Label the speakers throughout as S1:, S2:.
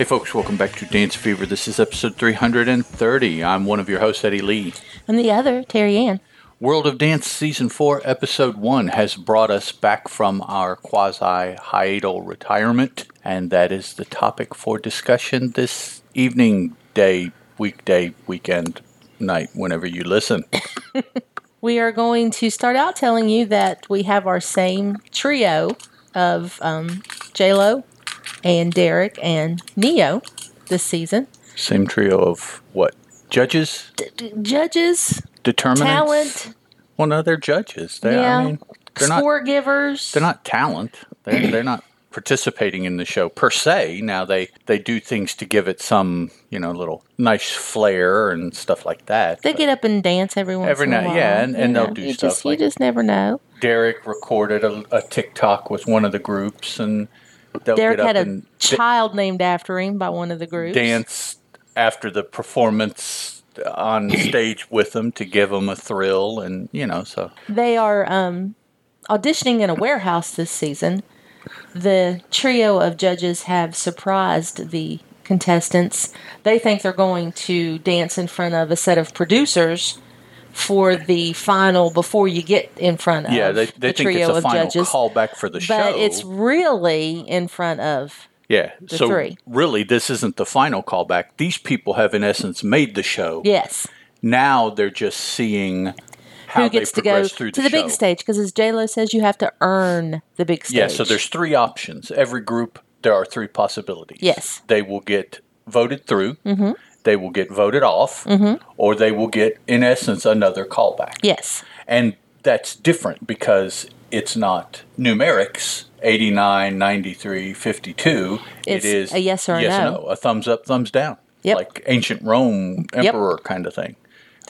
S1: Hey, folks, welcome back to Dance Fever. This is episode 330. I'm one of your hosts, Eddie Lee.
S2: And the other, Terry Ann.
S1: World of Dance Season 4, Episode 1 has brought us back from our quasi hiatal retirement, and that is the topic for discussion this evening, day, weekday, weekend, night, whenever you listen.
S2: We are going to start out telling you that we have our same trio of um, J-Lo and Derek and Ne-Yo this season.
S1: Same trio of what? Judges?
S2: D- d- judges,
S1: Determinants?
S2: talent,
S1: Well, no, they're judges. They,
S2: yeah,
S1: I mean, they're not
S2: score givers.
S1: they're not talent. They're, they're not participating in the show per se. Now they they do things to give it some you know little nice flair and stuff like that.
S2: They get up and dance every once
S1: Every
S2: in a
S1: night,
S2: while.
S1: yeah, and-
S2: you
S1: and they'll do
S2: you
S1: stuff
S2: Just,
S1: like-
S2: you just never know.
S1: Derek recorded a, a TikTok with one of the groups, and
S2: Derek had a
S1: and da-
S2: child named after him by one of the groups.
S1: dance after the performance on stage with them to give them a thrill, and you know so.
S2: They are um, auditioning in a warehouse this season. The trio of judges have surprised the contestants. They think they're going to dance in front of a set of producers for the final before you get in front of
S1: Yeah, they, they
S2: the
S1: think
S2: trio
S1: it's a
S2: of
S1: final
S2: judges.
S1: callback for the show.
S2: but it's really in front of
S1: Yeah. so
S2: three.
S1: really, this isn't the final callback. These people have, in essence, made the show.
S2: yes.
S1: Now they're just seeing how
S2: Who gets
S1: they
S2: to go
S1: progress through
S2: to
S1: the,
S2: the, big stage? Because as J Lo says, you have to earn the big stage.
S1: Yeah. So there's three options. Every group, there are three possibilities.
S2: Yes.
S1: They will get voted through. Mm-hmm. They will get voted off, mm-hmm. or they will get, in essence, another callback.
S2: yes.
S1: And that's different because it's not numerics 89, 93, 52.
S2: It's
S1: it is
S2: a yes or a
S1: yes
S2: no.
S1: no, a thumbs up, thumbs down.
S2: Yep.
S1: Like ancient Rome emperor kind of thing.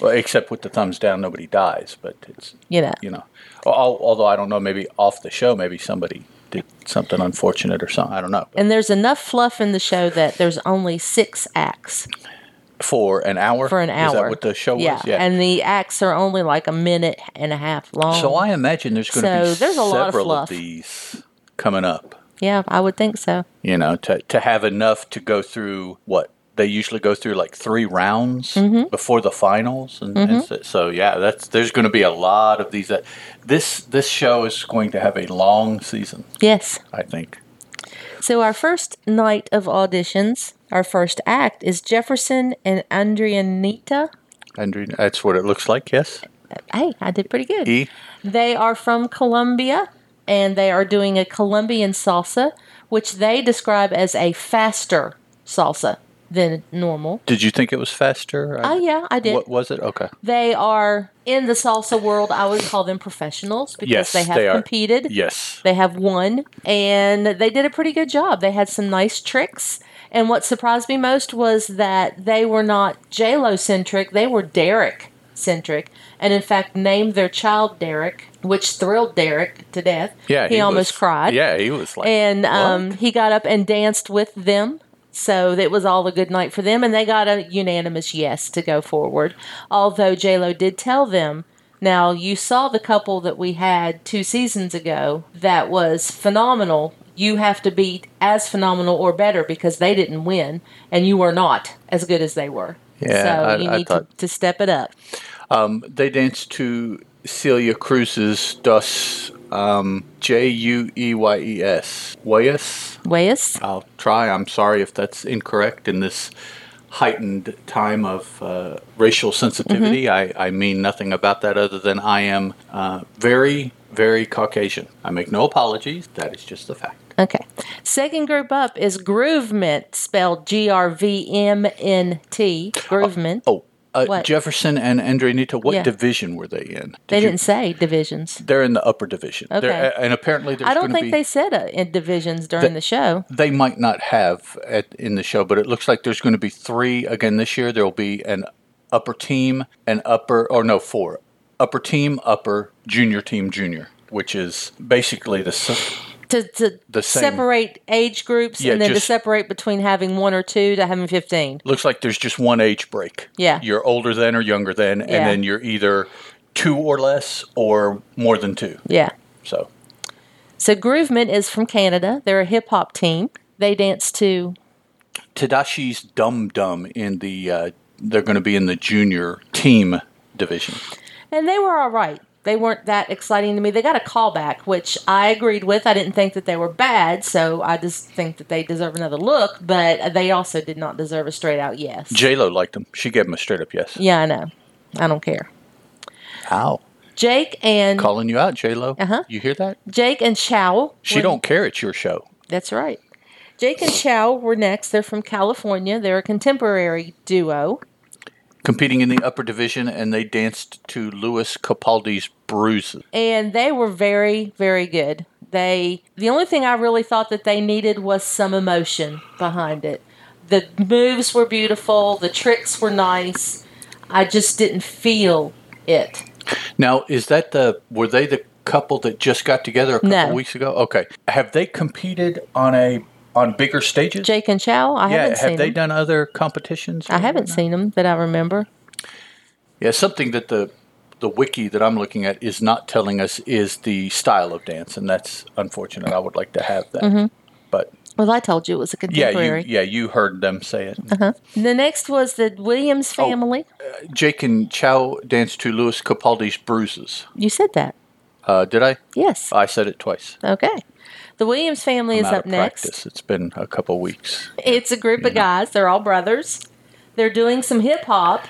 S1: Well, except with the thumbs down, nobody dies, but it's,
S2: You know.
S1: you know, al- although I don't know, maybe off the show, maybe somebody did something unfortunate or something. I don't know.
S2: And there's enough fluff in the show that there's only six acts
S1: For an hour?
S2: for an hour.
S1: Is that what the show
S2: yeah.
S1: was? Yeah.
S2: And the acts are only like a minute and a half long.
S1: so I imagine there's going to
S2: So
S1: be
S2: there's a lot of fluff.
S1: these coming up.
S2: yeah, I would think so.
S1: you know, to, to have enough to go through what they usually go through like three rounds
S2: Mm-hmm.
S1: before the finals, and, and so, so yeah, that's there's going to be a lot of these. Uh, this this show is going to have a long season,
S2: Yes.
S1: I think.
S2: So our first night of auditions, our first act is Jefferson and Andrianita.
S1: Andrew, that's what it looks like. Yes,
S2: Hey, I did pretty good.
S1: E.
S2: They are from Colombia and they are doing a Colombian salsa, which they describe as a faster salsa than normal.
S1: Did you think it was faster?
S2: Oh, yeah, I did.
S1: What was it? Okay.
S2: They are in the salsa world. I would call them professionals because
S1: Yes,
S2: they have
S1: they are.
S2: competed.
S1: Yes.
S2: They have won, and they did a pretty good job. They had some nice tricks. And what surprised me most was that they were not J Lo centric; they were Derek centric, and in fact named their child Derek, which thrilled Derek to death.
S1: Yeah.
S2: he, almost
S1: was-
S2: cried.
S1: Yeah, he was like.
S2: and um, he got up and danced with them. So it was all a good night for them, and they got a unanimous yes to go forward. Although J Lo did tell them, now you saw the couple that we had two seasons ago that was phenomenal. You have to be as phenomenal or better because they didn't win, and you are not as good as they were.
S1: Yeah,
S2: so
S1: I-
S2: you need
S1: thought-
S2: to, to step it up.
S1: Um, they danced to Celia Cruz's Dos um, J U E Y E S. Wayas?
S2: Wes,
S1: I'll try. I'm sorry if that's incorrect in this heightened time of uh, racial sensitivity.
S2: Mm-hmm.
S1: I, I mean nothing about that other than I am uh, very, very Caucasian. I make no apologies. That is just the fact.
S2: Okay. Second group up is Groovement, spelled G R V M N T. Groovement.
S1: Oh, uh, Jefferson and Andreanita, what
S2: Yeah.
S1: division were they in?
S2: they
S1: Did you-
S2: didn't say divisions.
S1: They're in the upper division. They're-
S2: Okay.
S1: and apparently, there's
S2: I don't think
S1: be,
S2: they said uh, in divisions during the show.
S1: they might not have at, in the show, but it looks like there's going to be three again this year. There will be an upper team, an upper, or no, four upper team, upper junior team, junior, which is basically the
S2: To, to
S1: The same.
S2: separate age groups
S1: Yeah,
S2: and then
S1: just-
S2: to separate between having one or two to having 15.
S1: looks like there's just one age break.
S2: Yeah.
S1: you're older than or younger than, and then you're either two or less or more than two.
S2: Yeah.
S1: So
S2: So Groovement is from Canada. They're a hip hop team. They dance to
S1: Tedashii's Dum Dum in the. Uh, they're going to be in the junior team division.
S2: And they were all right. They weren't that exciting to me. They got a callback, which I agreed with. I didn't think that they were bad, so I just think that they deserve another look, but they also did not deserve a straight out yes.
S1: J Lo liked them. She gave them a straight up yes.
S2: yeah, I know. I don't care.
S1: How?
S2: Jake and
S1: Calling you out, J Lo.
S2: Uh-huh.
S1: You hear that?
S2: Jake and Chow.
S1: She
S2: were-
S1: don't care. It's your show.
S2: That's right. Jake and Chow were next. They're from California. They're a contemporary duo.
S1: Competing in the upper division, and they danced to Lewis Capaldi's Bruises.
S2: and they were very very good they the only thing i really thought that they needed was some emotion behind it the moves were beautiful the tricks were nice i just didn't feel it
S1: Now, is that the were they the couple that just got together a couple
S2: No.
S1: weeks ago? Okay. Have they competed on a on bigger stages?
S2: jake and chow i
S1: yeah,
S2: haven't
S1: have
S2: seen
S1: they
S2: them
S1: done other competitions?
S2: i haven't seen them that i remember
S1: Yeah, something that the the wiki that I'm looking at is not telling us is the style of dance, and that's unfortunate. I would like to have that,
S2: Mm-hmm.
S1: but
S2: well i told you it was a
S1: yeah, you
S2: contemporary
S1: yeah you heard them say it. Uh-huh.
S2: the next was the williams
S1: Oh.
S2: family
S1: Jake and Chow danced to Lewis Capaldi's Bruises.
S2: you said that
S1: Uh, did I?
S2: yes
S1: I said it twice.
S2: okay the williams family
S1: I'm
S2: is up next
S1: practice. It's been a couple weeks.
S2: It's a group of guys. They're all brothers. They're doing some hip hop,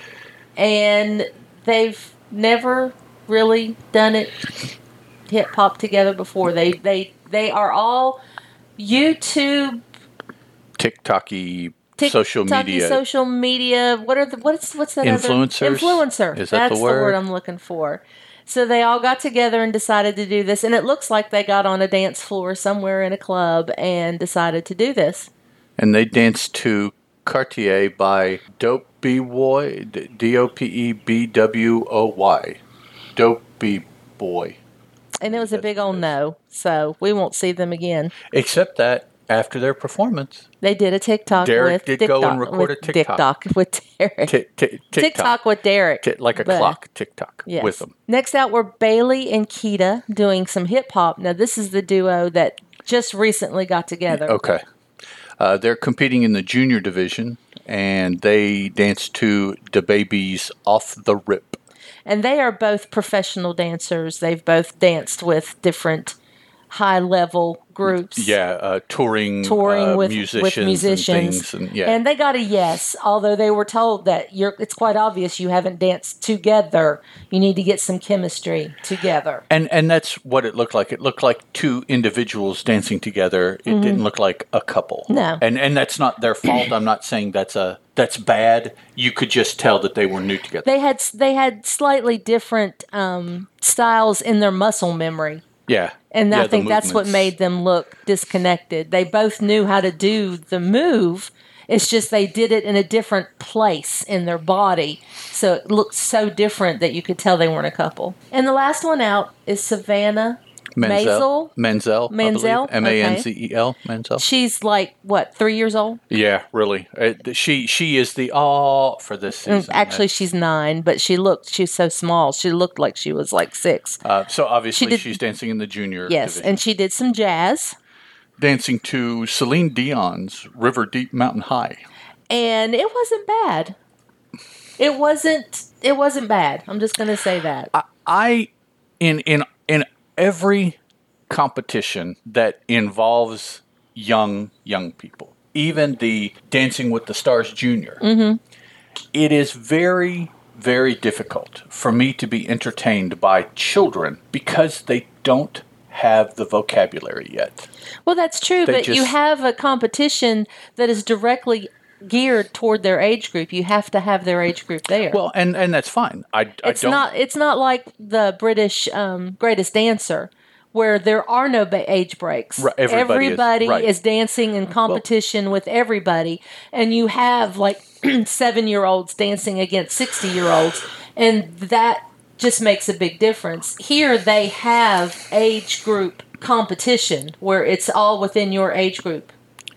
S2: and they've never really done it hip hop together before. They they they are all YouTube,
S1: TikToky
S2: Tik-
S1: social media.
S2: social media. What are the what's what's that
S1: Influencers?
S2: Other? Influencer.
S1: Is that the
S2: That's
S1: word?
S2: I'm looking for. So they all got together and decided to do this, and it looks like they got on a dance floor somewhere in a club and decided to do this.
S1: and they danced to Cartier by Dope B Boy, D O P E B W O Y, Dope B Boy.
S2: And it was a big old no, so we won't see them again.
S1: Except that after their performance,
S2: They did a TikTok
S1: Derek
S2: with
S1: did go and
S2: TikTok-
S1: record a
S2: with
S1: TikTok.
S2: with Derek.
S1: t- t-
S2: TikTok
S1: TikTok,
S2: with Derek.
S1: Ti- like a
S2: But-
S1: clock, TikTok
S2: Yes.
S1: with them.
S2: Next out were Bailey and Keita doing some hip hop. Now this is the duo that just recently got together.
S1: Okay. Uh, they're competing in the junior division, and they danced to the babies off the rip.
S2: And they are both professional dancers. They've both danced with different high level groups.
S1: Yeah, uh, touring,
S2: touring
S1: uh,
S2: with
S1: musicians,
S2: with musicians,
S1: and things, and yeah,
S2: and they got a yes. Although they were told that you're, it's quite obvious you haven't danced together. You need to get some chemistry together.
S1: And and that's what it looked like. It looked like two individuals dancing together. It didn't look like a couple.
S2: Mm-hmm. No.
S1: And and that's not their fault. I'm not saying that's a that's bad. You could just tell that they were new together.
S2: They had they had slightly different um, styles in their muscle memory.
S1: yeah.
S2: And
S1: Yeah,
S2: I think that's what made them look disconnected. They both knew how to do the move. It's just they did it in a different place in their body. So it looked so different that you could tell they weren't a couple. And the last one out is Savannah
S1: Menzel. Menzel.
S2: Menzel,
S1: M A N Z E L. Menzel.
S2: She's like, what, three years old?
S1: Yeah, really. Uh, she she is the all for this
S2: Mm,
S1: season.
S2: Actually, she's nine, but she looked, she's so small. She looked like she was like six.
S1: Uh, so obviously
S2: did-
S1: she's dancing in the junior.
S2: Yes.
S1: division.
S2: And she did some jazz.
S1: dancing to Celine Dion's River Deep Mountain High.
S2: and it wasn't bad. It wasn't. It wasn't bad. I'm just gonna say that.
S1: I in in in every competition that involves young young people, even the Dancing with the Stars Junior, mm-hmm. it is very very difficult for me to be entertained by children because they don't have the vocabulary yet.
S2: Well, that's true,
S1: They
S2: but you have a competition that is directly geared toward their age group. You have to have their age group there.
S1: Well, and and that's fine. I, I
S2: it's
S1: don't
S2: not. It's not like the British um, Greatest Dancer. Where there are no ba- age breaks,
S1: Right, everybody is- right.
S2: is dancing in competition with everybody, and you have like seven-year-olds dancing against sixty-year-olds, and that just makes a big difference. Here, they have age group competition where it's all within your age group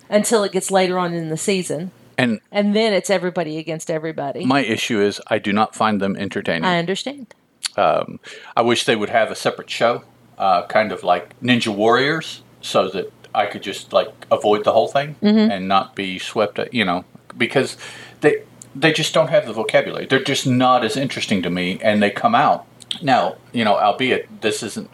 S2: until it gets later on in the season,
S1: and
S2: and then it's everybody against everybody.
S1: my issue is I do not find them entertaining.
S2: I understand.
S1: I wish they would have a separate show, uh, kind of like Ninja Warriors, so that I could just like avoid the whole thing
S2: Mm-hmm.
S1: and not be swept. You know, because they they just don't have the vocabulary. They're just not as interesting to me, and they come out now. You know, albeit this isn't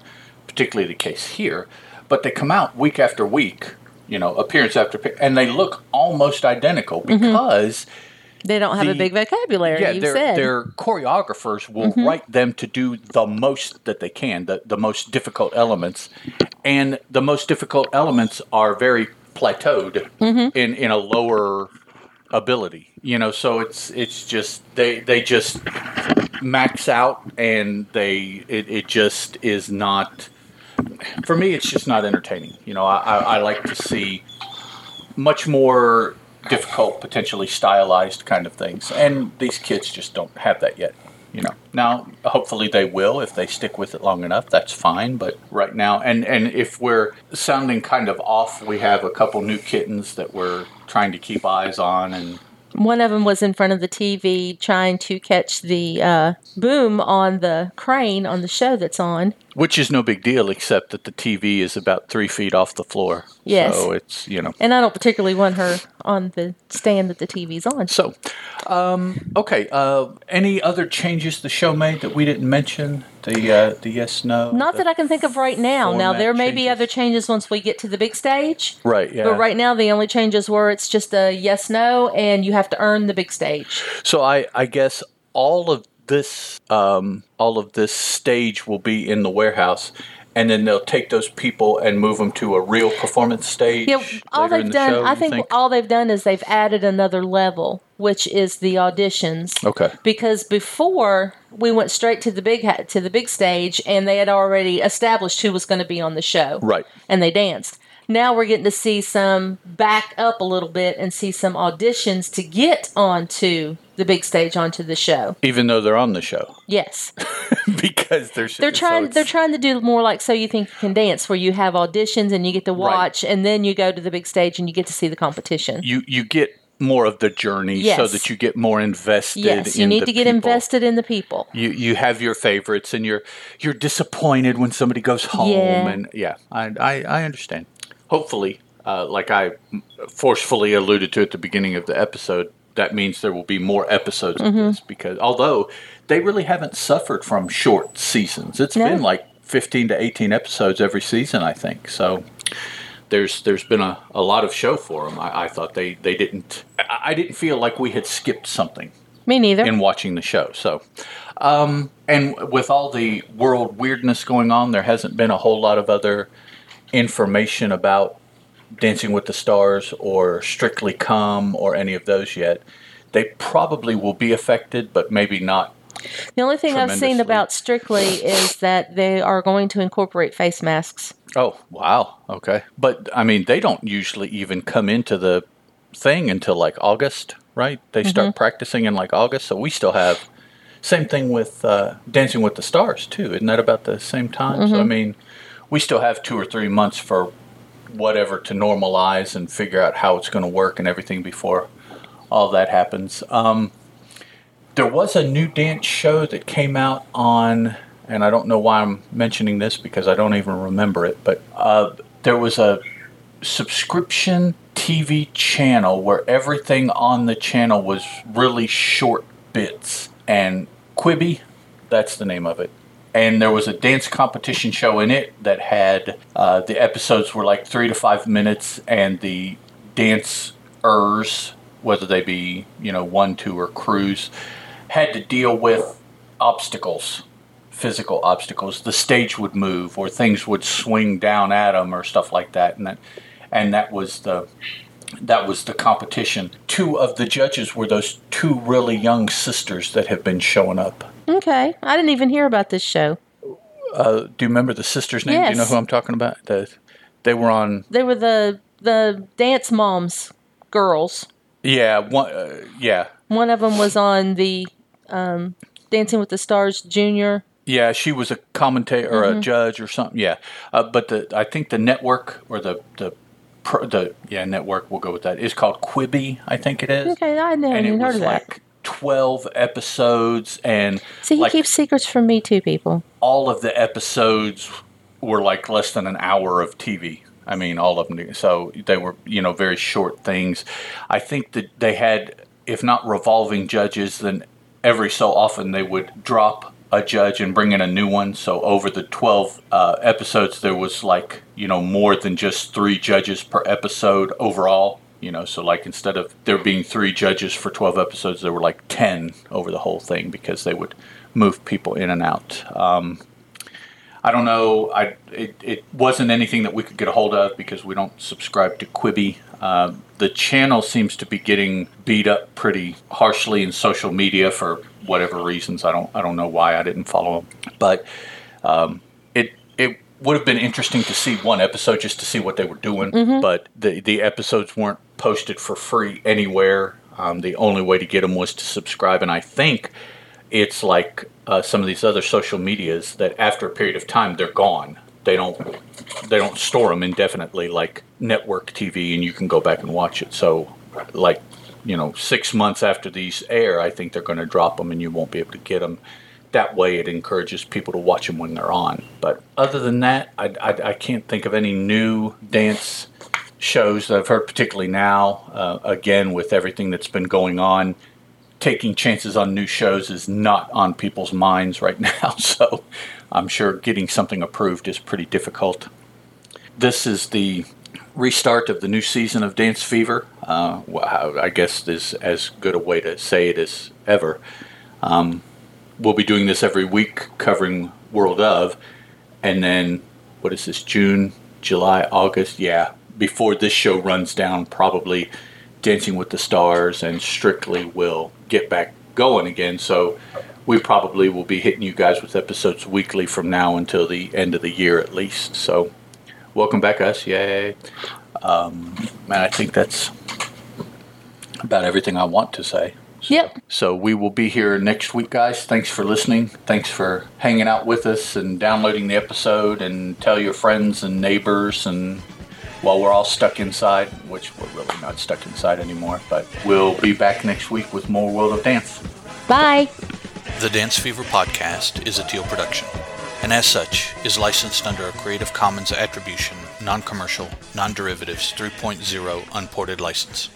S1: particularly the case here, but they come out week after week. You know, appearance after appearance, and they look almost identical
S2: Mm-hmm.
S1: because
S2: They don't have a big vocabulary.
S1: yeah,
S2: you
S1: their
S2: said.
S1: their choreographers will write them to do the most that they can, the the most difficult elements, and the most difficult elements are very plateaued in in a lower ability. You know, so it's it's just they they just max out and they it, it just is not for me it's just not entertaining. You know I, I, like to see much more difficult potentially stylized kind of things. And these kids just don't have that yet you know. Now hopefully they will. If they stick with it long enough that's fine. But right now and and if we're sounding kind of off we have a couple new kittens that we're trying to keep eyes on and
S2: One of them was in front of the TV trying to catch the uh, boom on the crane on the show that's on.
S1: which is no big deal except that the tv is about three feet off the floor
S2: Yes.
S1: so it's you know
S2: And I don't particularly want her on the stand that the TV's on.
S1: So, um, okay. Uh, any other changes the show made that we didn't mention? The uh, the yes no.
S2: Not that I can think of right now. Now there may be other changes once we get to the big stage.
S1: right. Yeah.
S2: But right now the only changes were it's just a yes no and you have to earn the big stage.
S1: So I I guess all of this um, all of this stage will be in the warehouse. And then they'll take those people and move them to a real performance stage.
S2: Yeah, all they've
S1: the
S2: done,
S1: show,
S2: I
S1: you
S2: think, all they've done is they've added another level, which is the auditions.
S1: Okay.
S2: Because before we went straight to the big ha- to the big stage, and they had already established who was going to be on the show,
S1: Right.
S2: And they danced. Now we're getting to see some back up a little bit and see some auditions to get onto the big stage, onto the show.
S1: Even though they're on the show,
S2: Yes,
S1: because they're
S2: they're trying. they're trying to do more like so you think you can dance, where you have auditions and you get to
S1: Right.
S2: watch, and then you go to the big stage and you get to see the competition.
S1: You you get more of the journey, so that you get more invested.
S2: Yes, you
S1: in
S2: need
S1: the
S2: to get
S1: people.
S2: invested in the people.
S1: you you have your favorites and you're you're disappointed when somebody goes home
S2: Yeah.
S1: and yeah I, I i understand hopefully uh, like i forcefully alluded to at the beginning of the episode that means there will be more episodes
S2: Mm-hmm.
S1: of this because although they really haven't suffered from short seasons it's
S2: No.
S1: been like 15 to 18 episodes every season i think so there's there's been a, a lot of show for them I, I thought they they didn't I, I didn't feel like we had skipped something
S2: Me neither.
S1: in watching the show. So, um, and with all the world weirdness going on, there hasn't been a whole lot of other information about Dancing with the Stars or Strictly Come or any of those yet. They probably will be affected, but maybe not.
S2: the only thing I've seen about Strictly is that they are going to incorporate face masks.
S1: Oh, wow. Okay. But I mean, they don't usually even come into the thing until like August, right? They start practicing in like August. So we still have same thing with uh, Dancing with the Stars too. Isn't that about the same time? So I mean, we still have two or three months for whatever to normalize and figure out how it's going to work and everything before all that happens. Um, there was a new dance show that came out on, and I don't know why I'm mentioning this because I don't even remember it, but uh, there was a subscription TV channel where everything on the channel was really short bits. And Quibi, that's the name of it. And there was a dance competition show in it that had uh, the episodes were like three to five minutes, and the dancers, whether they be you know one, two, or crews, had to deal with obstacles, physical obstacles. The stage would move, or things would swing down at them, or stuff like that, and that, and that was the that was the competition. Two of the judges were those two really young sisters that have been showing up.
S2: Okay, I didn't even hear about this show.
S1: Uh, do you remember the sisters' name? Do you know who I'm talking about? The, they were on.
S2: They were the the dance moms girls.
S1: Yeah, one. Uh, yeah,
S2: One of them was on the um, Dancing with the Stars Junior.
S1: Yeah, she was a commentator or
S2: Mm-hmm.
S1: a judge or something. Yeah, uh, but the I think the network or the the pro, the yeah network we'll go with that is called Quibi. I think it is.
S2: Okay, I never
S1: and
S2: even heard of that.
S1: like twelve episodes, and
S2: See, he
S1: like
S2: keeps secrets from me too, people.
S1: all of the episodes were like less than an hour of TV. I mean, all of them. So they were, you know, very short things. I think that they had, if not revolving judges, then every so often they would drop a judge and bring in a new one. So over the 12 uh, episodes, there was like, you know, more than just three judges per episode overall. You know, so like instead of there being three judges for 12 episodes, there were like 10 over the whole thing because they would move people in and out. Um, I don't know. I it, it wasn't anything that we could get a hold of because we don't subscribe to Quibi. Uh, the channel seems to be getting beat up pretty harshly in social media for whatever reasons. I don't I don't know why I didn't follow them, but um, it it would have been interesting to see one episode just to see what they were doing.
S2: Mm-hmm.
S1: But the the episodes weren't posted for free anywhere. Um, the only way to get them was to subscribe, and I think it's like uh, some of these other social medias that after a period of time they're gone. They don't they don't store them indefinitely like network TV, and you can go back and watch it. So, like you know, six months after these air, I think they're going to drop them, and you won't be able to get them. That way, it encourages people to watch them when they're on. But other than that, I, I, I can't think of any new dance shows that I've heard, particularly now. Uh, again, with everything that's been going on, taking chances on new shows is not on people's minds right now. So I'm sure getting something approved is pretty difficult. This is the restart of the new season of Dance Fever. Uh, I guess is as good a way to say it as ever. Um, we'll be doing this every week, covering World of, and then what is this? June, July, August? Yeah, before this show runs down, probably Dancing with the Stars and Strictly will get back going again. So we probably will be hitting you guys with episodes weekly from now until the end of the year at least. So welcome back, us. Yay. Um, and I think that's about everything I want to say. So,
S2: Yep.
S1: So we will be here next week, guys. Thanks for listening. Thanks for hanging out with us and downloading the episode and tell your friends and neighbors and while we're all stuck inside, which we're really not stuck inside anymore, but we'll be back next week with more World of Dance.
S2: Bye.
S3: The Dance Fever podcast is a Teal production, and as such is licensed under a Creative Commons Attribution, Non-Commercial, Non-Derivatives 3.0 Unported license.